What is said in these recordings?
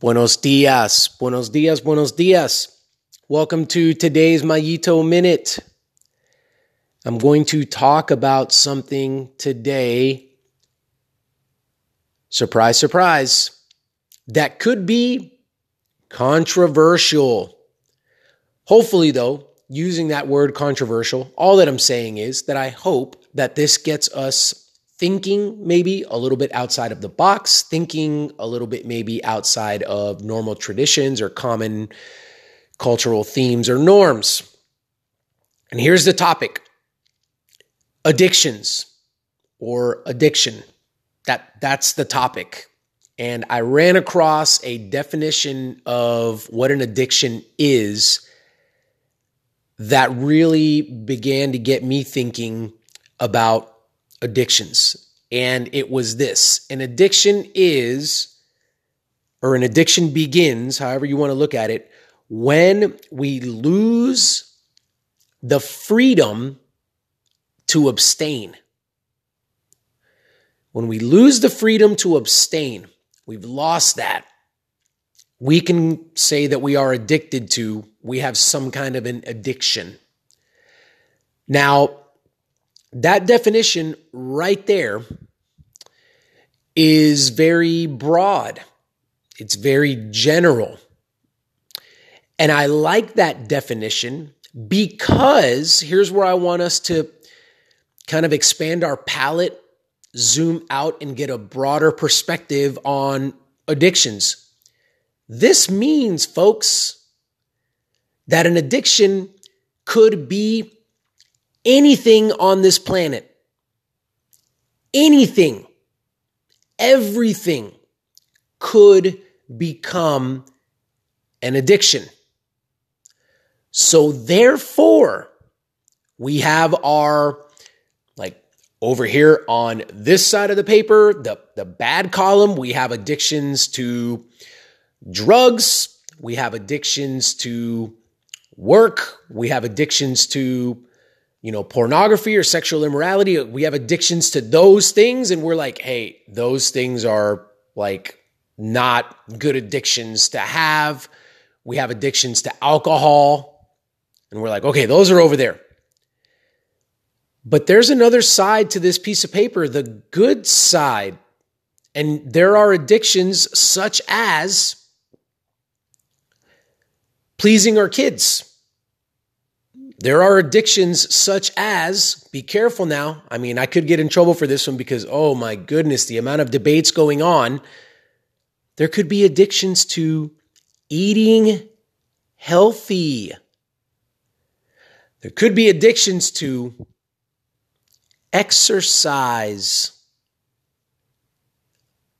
Buenos dias, buenos dias, buenos dias. Welcome to today's Mayito Minute. I'm going to talk about something today, surprise, surprise, that could be controversial. Hopefully, though, using that word controversial, all that I'm saying is that I hope that this gets us thinking maybe a little bit outside of the box, thinking a little bit maybe outside of normal traditions or common cultural themes or norms. And here's the topic addictions or addiction. That, that's the topic. And I ran across a definition of what an addiction is that really began to get me thinking about addictions. And it was this an addiction is, or an addiction begins, however you want to look at it, when we lose the freedom to abstain. When we lose the freedom to abstain, we've lost that. We can say that we are addicted to, we have some kind of an addiction. Now, that definition right there is very broad, it's very general. And I like that definition because here's where I want us to kind of expand our palette, zoom out, and get a broader perspective on addictions. This means, folks, that an addiction could be anything on this planet. Anything, everything could become an addiction. So, therefore, we have our, like over here on this side of the paper, the, the bad column, we have addictions to drugs, we have addictions to work, we have addictions to you know, pornography or sexual immorality. We have addictions to those things, and we're like, hey, those things are like not good addictions to have. We have addictions to alcohol, and we're like, okay, those are over there. But there's another side to this piece of paper, the good side. And there are addictions such as pleasing our kids there are addictions such as, be careful now. I mean, I could get in trouble for this one because, oh my goodness, the amount of debates going on. There could be addictions to eating healthy. There could be addictions to exercise.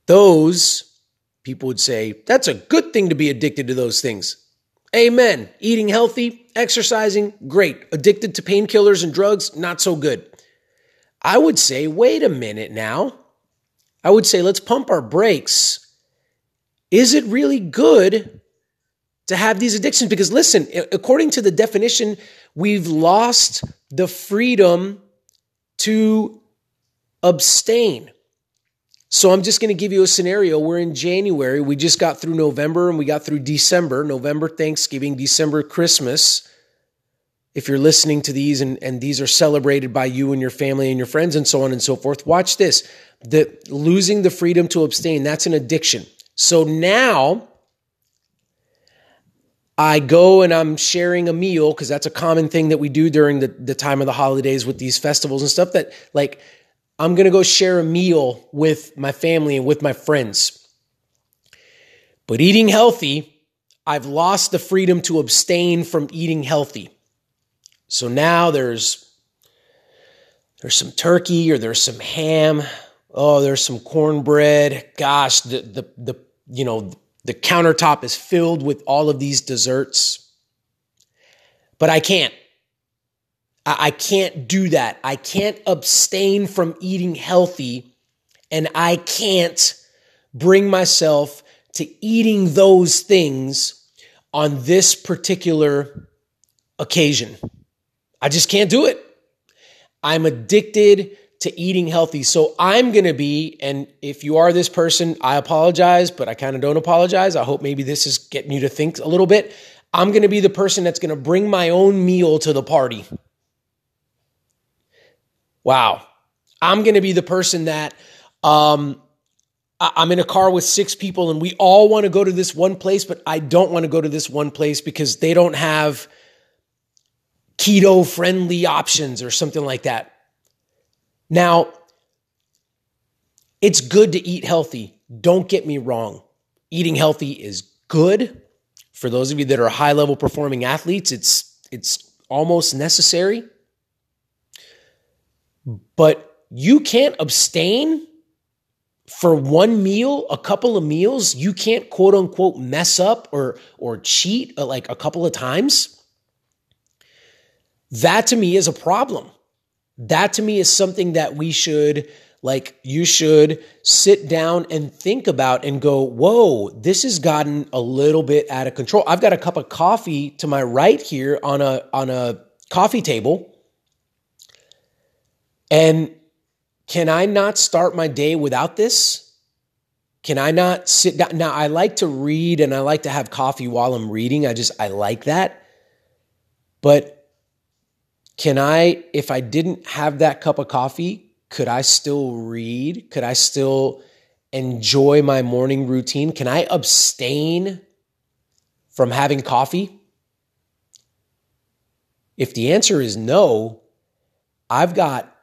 Those people would say that's a good thing to be addicted to those things. Amen. Eating healthy, exercising, great. Addicted to painkillers and drugs, not so good. I would say, wait a minute now. I would say, let's pump our brakes. Is it really good to have these addictions? Because listen, according to the definition, we've lost the freedom to abstain. So I'm just going to give you a scenario. We're in January. We just got through November and we got through December. November, Thanksgiving, December, Christmas. If you're listening to these and, and these are celebrated by you and your family and your friends and so on and so forth, watch this. The losing the freedom to abstain, that's an addiction. So now I go and I'm sharing a meal because that's a common thing that we do during the, the time of the holidays with these festivals and stuff that like I'm going to go share a meal with my family and with my friends. But eating healthy, I've lost the freedom to abstain from eating healthy. So now there's there's some turkey or there's some ham. Oh, there's some cornbread. Gosh, the the the you know, the countertop is filled with all of these desserts. But I can't. I can't do that. I can't abstain from eating healthy, and I can't bring myself to eating those things on this particular occasion. I just can't do it. I'm addicted to eating healthy. So I'm going to be, and if you are this person, I apologize, but I kind of don't apologize. I hope maybe this is getting you to think a little bit. I'm going to be the person that's going to bring my own meal to the party. Wow. I'm going to be the person that um, I'm in a car with six people and we all want to go to this one place, but I don't want to go to this one place because they don't have keto friendly options or something like that. Now, it's good to eat healthy. Don't get me wrong. Eating healthy is good. For those of you that are high level performing athletes, it's it's almost necessary. But you can't abstain for one meal, a couple of meals, you can't quote unquote mess up or or cheat uh, like a couple of times. That to me is a problem. That to me is something that we should like you should sit down and think about and go, "Whoa, this has gotten a little bit out of control." I've got a cup of coffee to my right here on a on a coffee table. And can I not start my day without this? Can I not sit down? Now, I like to read and I like to have coffee while I'm reading. I just, I like that. But can I, if I didn't have that cup of coffee, could I still read? Could I still enjoy my morning routine? Can I abstain from having coffee? If the answer is no, I've got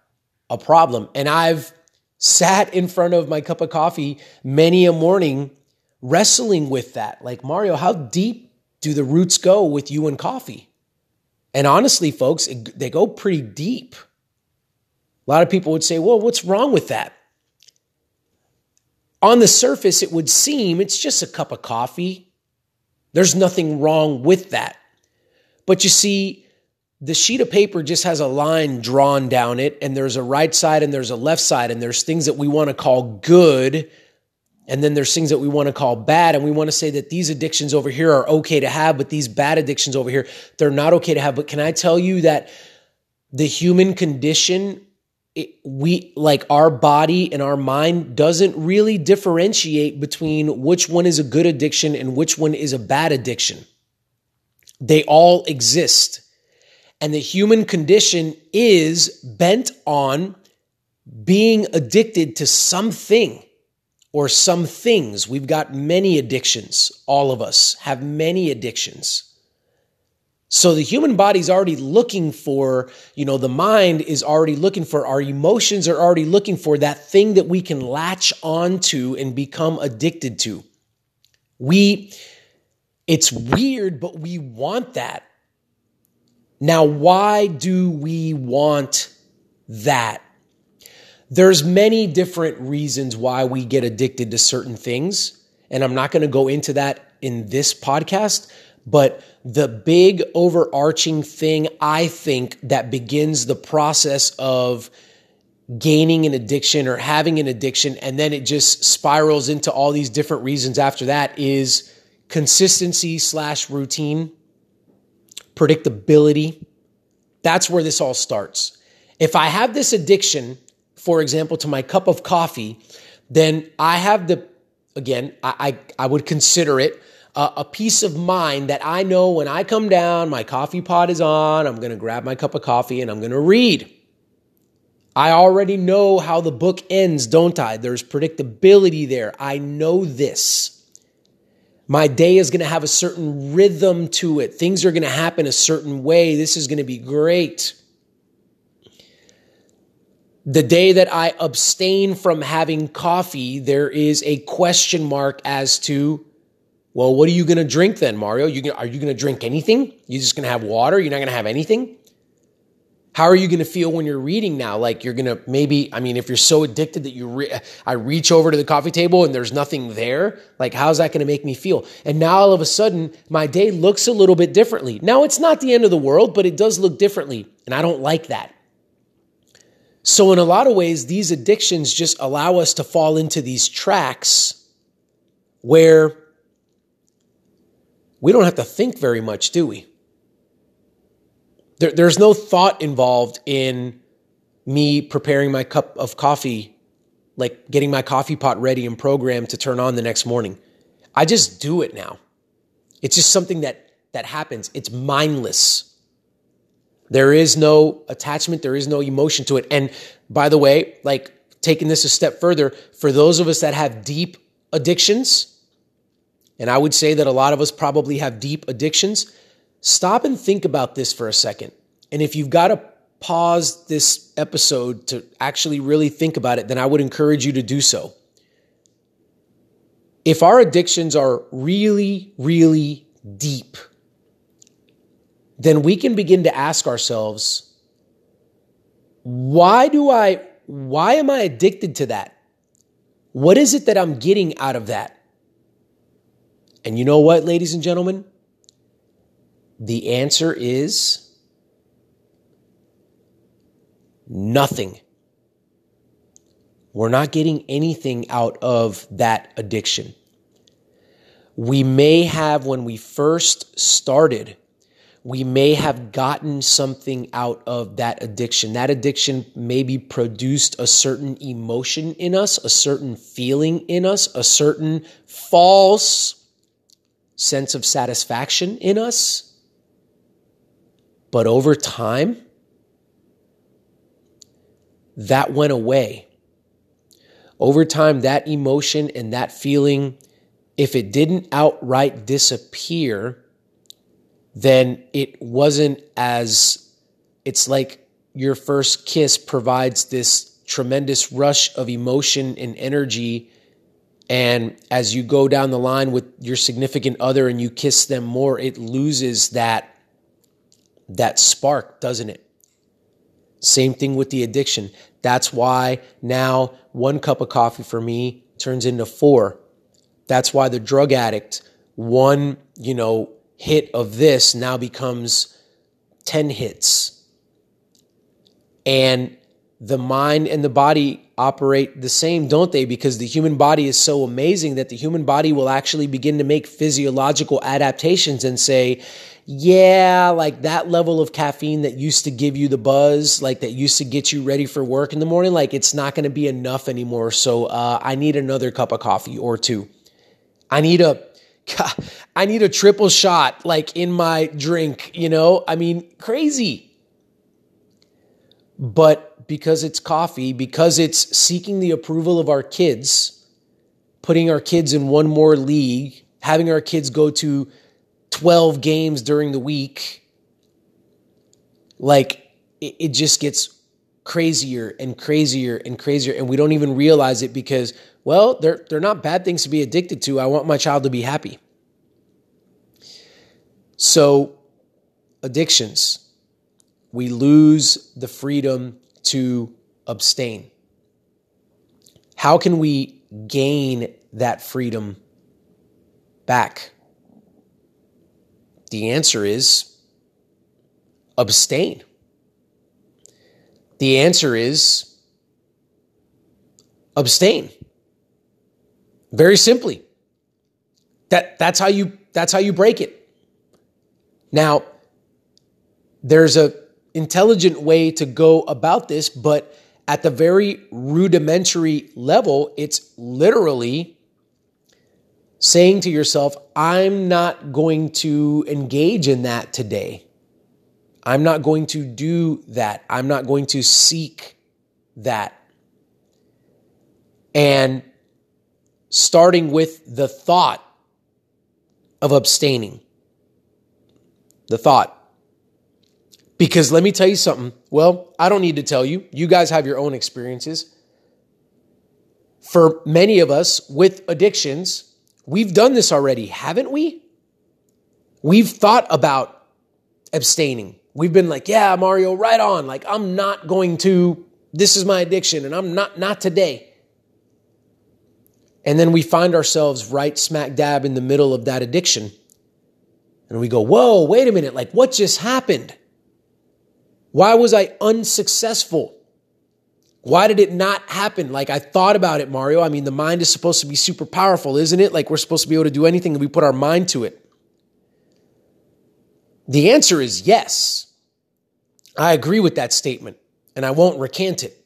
a problem. And I've sat in front of my cup of coffee many a morning wrestling with that. Like, Mario, how deep do the roots go with you and coffee? And honestly, folks, it, they go pretty deep. A lot of people would say, well, what's wrong with that? On the surface, it would seem it's just a cup of coffee. There's nothing wrong with that. But you see, the sheet of paper just has a line drawn down it, and there's a right side and there's a left side, and there's things that we want to call good, and then there's things that we want to call bad, and we want to say that these addictions over here are okay to have, but these bad addictions over here, they're not okay to have. But can I tell you that the human condition, it, we like our body and our mind doesn't really differentiate between which one is a good addiction and which one is a bad addiction. They all exist. And the human condition is bent on being addicted to something or some things. We've got many addictions. All of us have many addictions. So the human body's already looking for, you know, the mind is already looking for, our emotions are already looking for that thing that we can latch onto and become addicted to. We, it's weird, but we want that. Now, why do we want that? There's many different reasons why we get addicted to certain things, and I'm not going to go into that in this podcast, but the big overarching thing I think that begins the process of gaining an addiction or having an addiction and then it just spirals into all these different reasons after that is consistency slash routine predictability. That's where this all starts. If I have this addiction, for example, to my cup of coffee, then I have the, again, I, I, I would consider it a, a peace of mind that I know when I come down, my coffee pot is on, I'm going to grab my cup of coffee and I'm going to read. I already know how the book ends, don't I? There's predictability there. I know this. My day is going to have a certain rhythm to it. Things are going to happen a certain way. This is going to be great. The day that I abstain from having coffee, there is a question mark as to, well, what are you going to drink then, Mario? You, are you going to drink anything? You're just going to have water? You're not going to have anything? How are you going to feel when you're reading now? Like you're going to maybe, I mean, if you're so addicted that you, re- I reach over to the coffee table and there's nothing there, like how's that going to make me feel? And now all of a sudden, my day looks a little bit differently. Now it's not the end of the world, but it does look differently. And I don't like that. So in a lot of ways, these addictions just allow us to fall into these tracks where we don't have to think very much, do we? There, there's no thought involved in me preparing my cup of coffee, like getting my coffee pot ready and programmed to turn on the next morning. I just do it now. It's just something that that happens. It's mindless. There is no attachment, there is no emotion to it. And by the way, like taking this a step further, for those of us that have deep addictions, and I would say that a lot of us probably have deep addictions, stop and think about this for a second. And if you've got to pause this episode to actually really think about it, then I would encourage you to do so. If our addictions are really, really deep, then we can begin to ask ourselves, why do I, why am I addicted to that? What is it that I'm getting out of that? And you know what, ladies and gentlemen? The answer is nothing. We're not getting anything out of that addiction. We may have, when we first started, we may have gotten something out of that addiction. That addiction maybe produced a certain emotion in us, a certain feeling in us, a certain false sense of satisfaction in us. But over time, that went away. Over time, that emotion and that feeling, if it didn't outright disappear, then it wasn't as, it's like your first kiss provides this tremendous rush of emotion and energy. And as you go down the line with your significant other and you kiss them more, it loses that, that spark, doesn't it? Same thing with the addiction. That's why now one cup of coffee for me turns into four. That's why the drug addict, one, you know, hit of this now becomes 10 hits. And the mind and the body operate the same, don't they? Because the human body is so amazing that the human body will actually begin to make physiological adaptations and say, yeah, like that level of caffeine that used to give you the buzz, like that used to get you ready for work in the morning, like it's not going to be enough anymore. So uh, I need another cup of coffee or two. I need a I need a triple shot like in my drink, you know? I mean, crazy. But because it's coffee, because it's seeking the approval of our kids, putting our kids in one more league, having our kids go to 12 games during the week, like it, it just gets crazier and crazier and crazier and we don't even realize it because well they're they're not bad things to be addicted to. I want my child to be happy. So addictions. We lose the freedom to abstain how can we gain that freedom back the answer is abstain the answer is abstain. Very simply. That that's how you that's how you break it. Now, there's a intelligent way to go about this, but at the very rudimentary level, it's literally saying to yourself, I'm not going to engage in that today. I'm not going to do that. I'm not going to seek that. And starting with the thought of abstaining. The thought. Because let me tell you something. Well, I don't need to tell you. You guys have your own experiences. For many of us with addictions, we've done this already, haven't we? We've thought about abstaining. We've been like, yeah, Mario, right on. Like, I'm not going to, this is my addiction, and I'm not, not today. And then we find ourselves right smack dab in the middle of that addiction. And we go, whoa, wait a minute. Like, what just happened? Why was I unsuccessful? Why did it not happen? Like, I thought about it, Mario. I mean, the mind is supposed to be super powerful, isn't it? Like, we're supposed to be able to do anything if we put our mind to it. The answer is yes. I agree with that statement and I won't recant it.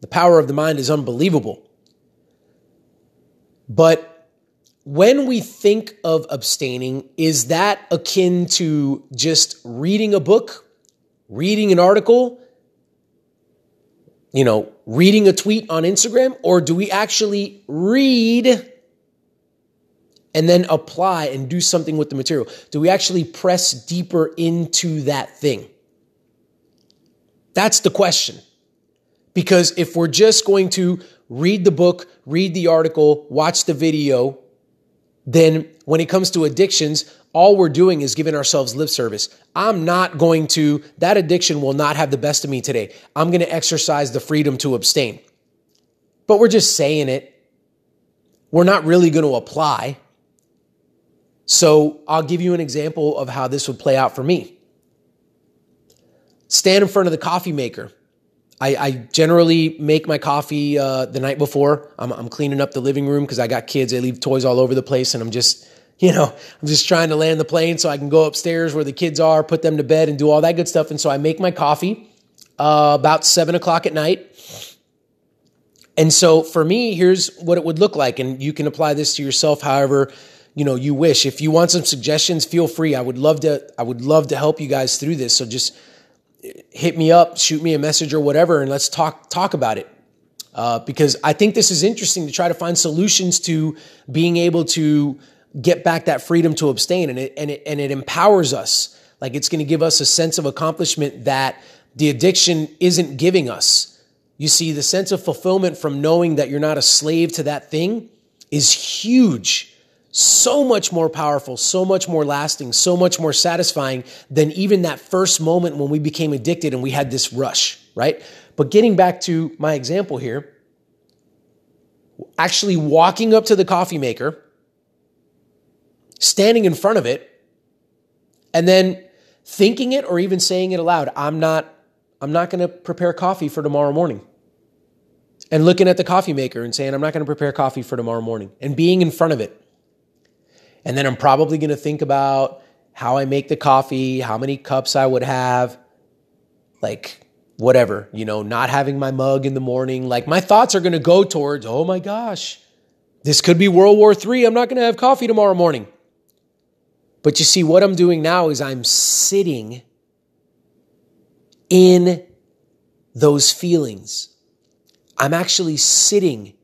The power of the mind is unbelievable. But when we think of abstaining, is that akin to just reading a book, reading an article, you know, reading a tweet on Instagram, or do we actually read and then apply and do something with the material? Do we actually press deeper into that thing? That's the question. Because if we're just going to read the book, read the article, watch the video, then when it comes to addictions, all we're doing is giving ourselves lip service. I'm not going to, that addiction will not have the best of me today. I'm going to exercise the freedom to abstain. But we're just saying it. We're not really going to apply. So I'll give you an example of how this would play out for me stand in front of the coffee maker. I, I generally make my coffee uh, the night before. I'm, I'm cleaning up the living room because I got kids. They leave toys all over the place, and I'm just, you know, I'm just trying to land the plane so I can go upstairs where the kids are, put them to bed, and do all that good stuff. And so I make my coffee uh, about seven o'clock at night. And so for me, here's what it would look like, and you can apply this to yourself, however you know you wish. If you want some suggestions, feel free. I would love to. I would love to help you guys through this. So just hit me up, shoot me a message or whatever, and let's talk talk about it. Uh, because I think this is interesting to try to find solutions to being able to get back that freedom to abstain, and it and it and it empowers us. Like it's going to give us a sense of accomplishment that the addiction isn't giving us. You see, the sense of fulfillment from knowing that you're not a slave to that thing is huge so much more powerful, so much more lasting, so much more satisfying than even that first moment when we became addicted and we had this rush, right? But getting back to my example here, actually walking up to the coffee maker, standing in front of it, and then thinking it or even saying it aloud, I'm not I'm not going to prepare coffee for tomorrow morning. And looking at the coffee maker and saying, I'm not going to prepare coffee for tomorrow morning and being in front of it and then I'm probably going to think about how I make the coffee, how many cups I would have, like whatever, you know, not having my mug in the morning. Like my thoughts are going to go towards, oh my gosh, this could be World War III. I'm not going to have coffee tomorrow morning. But you see, what I'm doing now is I'm sitting in those feelings. I'm actually sitting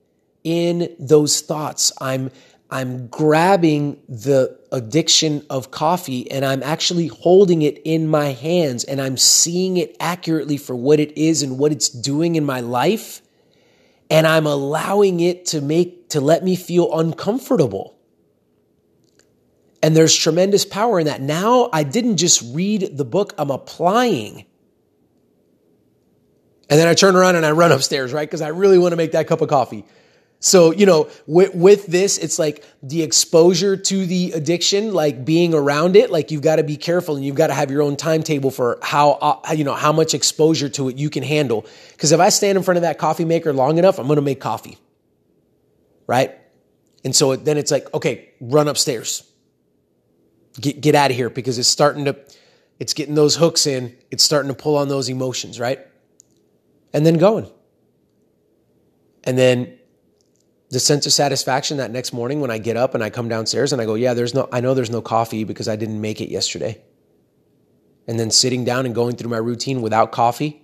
in those thoughts. I'm I'm grabbing the addiction of coffee and I'm actually holding it in my hands and I'm seeing it accurately for what it is and what it's doing in my life. And I'm allowing it to make, to let me feel uncomfortable. And there's tremendous power in that. Now I didn't just read the book, I'm applying. And then I turn around and I run upstairs, right? Because I really want to make that cup of coffee. So, you know, with, with this, it's like the exposure to the addiction, like being around it, like you've got to be careful and you've got to have your own timetable for how, uh, you know, how much exposure to it you can handle. Because if I stand in front of that coffee maker long enough, I'm going to make coffee. Right. And so then it's like, okay, run upstairs. Get, get out of here because it's starting to, it's getting those hooks in. It's starting to pull on those emotions, right? And then going. And then the sense of satisfaction that next morning when I get up and I come downstairs and I go, yeah, there's no, I know there's no coffee because I didn't make it yesterday. And then sitting down and going through my routine without coffee.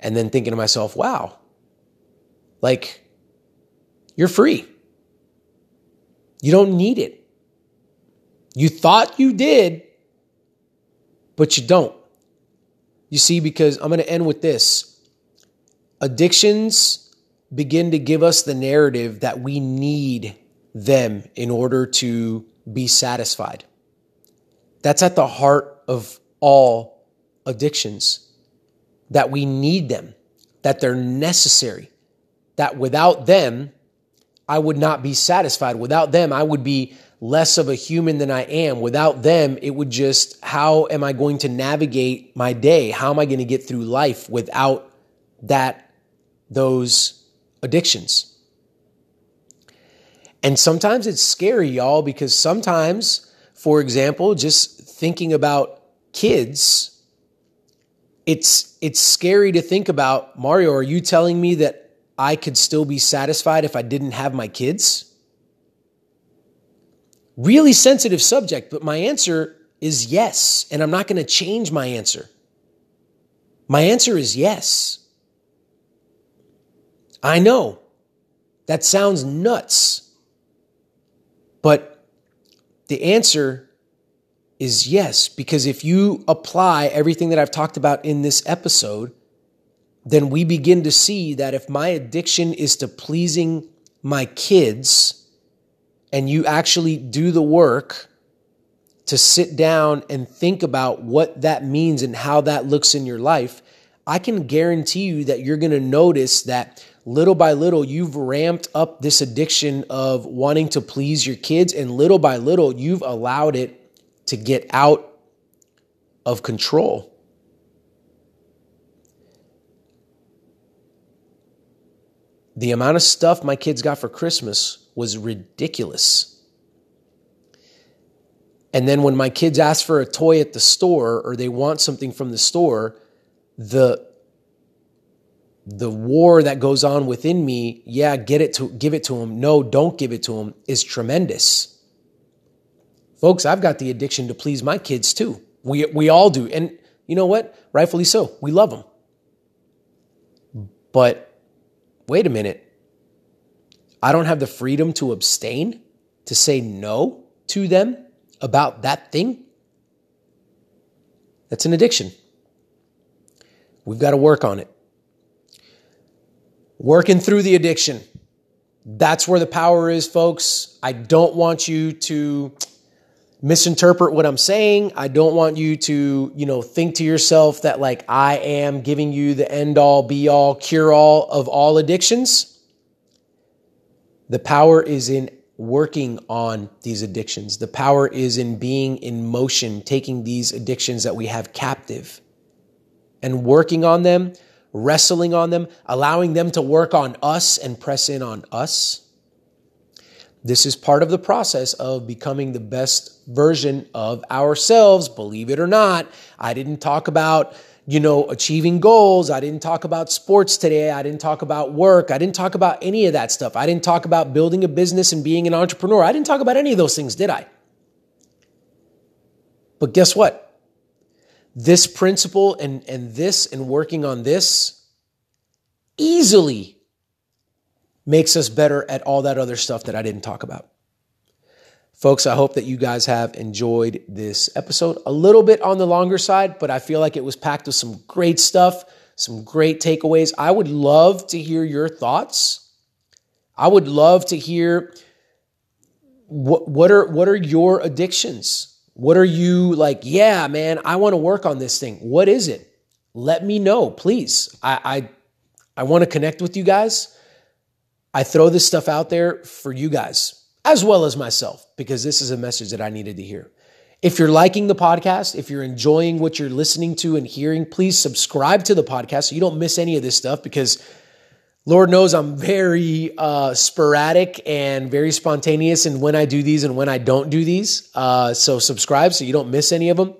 And then thinking to myself, wow, like you're free. You don't need it. You thought you did, but you don't. You see, because I'm going to end with this addictions begin to give us the narrative that we need them in order to be satisfied. That's at the heart of all addictions, that we need them, that they're necessary, that without them, I would not be satisfied. Without them, I would be less of a human than I am. Without them, it would just, how am I going to navigate my day? How am I going to get through life without that, those addictions. And sometimes it's scary, y'all, because sometimes, for example, just thinking about kids, it's it's scary to think about Mario are you telling me that I could still be satisfied if I didn't have my kids really sensitive subject but my answer is yes and I'm not going to change my answer. My answer is yes. I know. That sounds nuts. But the answer is yes, because if you apply everything that I've talked about in this episode, then we begin to see that if my addiction is to pleasing my kids and you actually do the work to sit down and think about what that means and how that looks in your life, I can guarantee you that you're going to notice that little by little you've ramped up this addiction of wanting to please your kids and little by little you've allowed it to get out of control. The amount of stuff my kids got for Christmas was ridiculous. And then when my kids ask for a toy at the store or they want something from the store, the the war that goes on within me, yeah, get it to give it to them. No, don't give it to them is tremendous. Folks, I've got the addiction to please my kids too. We, we all do. And you know what? Rightfully so. We love them. But wait a minute. I don't have the freedom to abstain, to say no to them about that thing. That's an addiction. We've got to work on it. Working through the addiction. That's where the power is, folks. I don't want you to misinterpret what I'm saying. I don't want you to, you know, think to yourself that like I am giving you the end all, be all, cure all of all addictions. The power is in working on these addictions. The power is in being in motion, taking these addictions that we have captive and working on them, wrestling on them, allowing them to work on us and press in on us this is part of the process of becoming the best version of ourselves, believe it or not. I didn't talk about, you know, achieving goals. I didn't talk about sports today. I didn't talk about work. I didn't talk about any of that stuff. I didn't talk about building a business and being an entrepreneur. I didn't talk about any of those things, did I? But guess what? This principle and, and this and working on this easily makes us better at all that other stuff that I didn't talk about. Folks, I hope that you guys have enjoyed this episode. A little bit on the longer side, but I feel like it was packed with some great stuff, some great takeaways. I would love to hear your thoughts. I would love to hear what, what are what are your addictions? What are you like, yeah, man, I want to work on this thing. What is it? Let me know, please. I I, I want to connect with you guys. I throw this stuff out there for you guys as well as myself because this is a message that I needed to hear. If you're liking the podcast, if you're enjoying what you're listening to and hearing, please subscribe to the podcast so you don't miss any of this stuff because Lord knows I'm very uh, sporadic and very spontaneous in when I do these and when I don't do these. Uh, so subscribe so you don't miss any of them.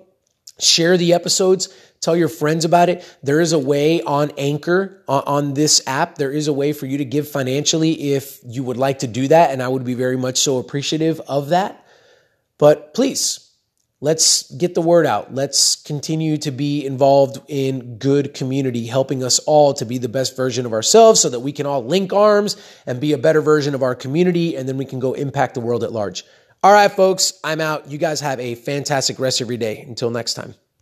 Share the episodes Tell your friends about it. There is a way on Anchor on, this app. There is a way for you to give financially if you would like to do that. And I would be very much so appreciative of that. But please, let's get the word out. Let's continue to be involved in good community, helping us all to be the best version of ourselves so that we can all link arms and be a better version of our community. And then we can go impact the world at large. All right, folks, I'm out. You guys have a fantastic rest of your day. Until next time.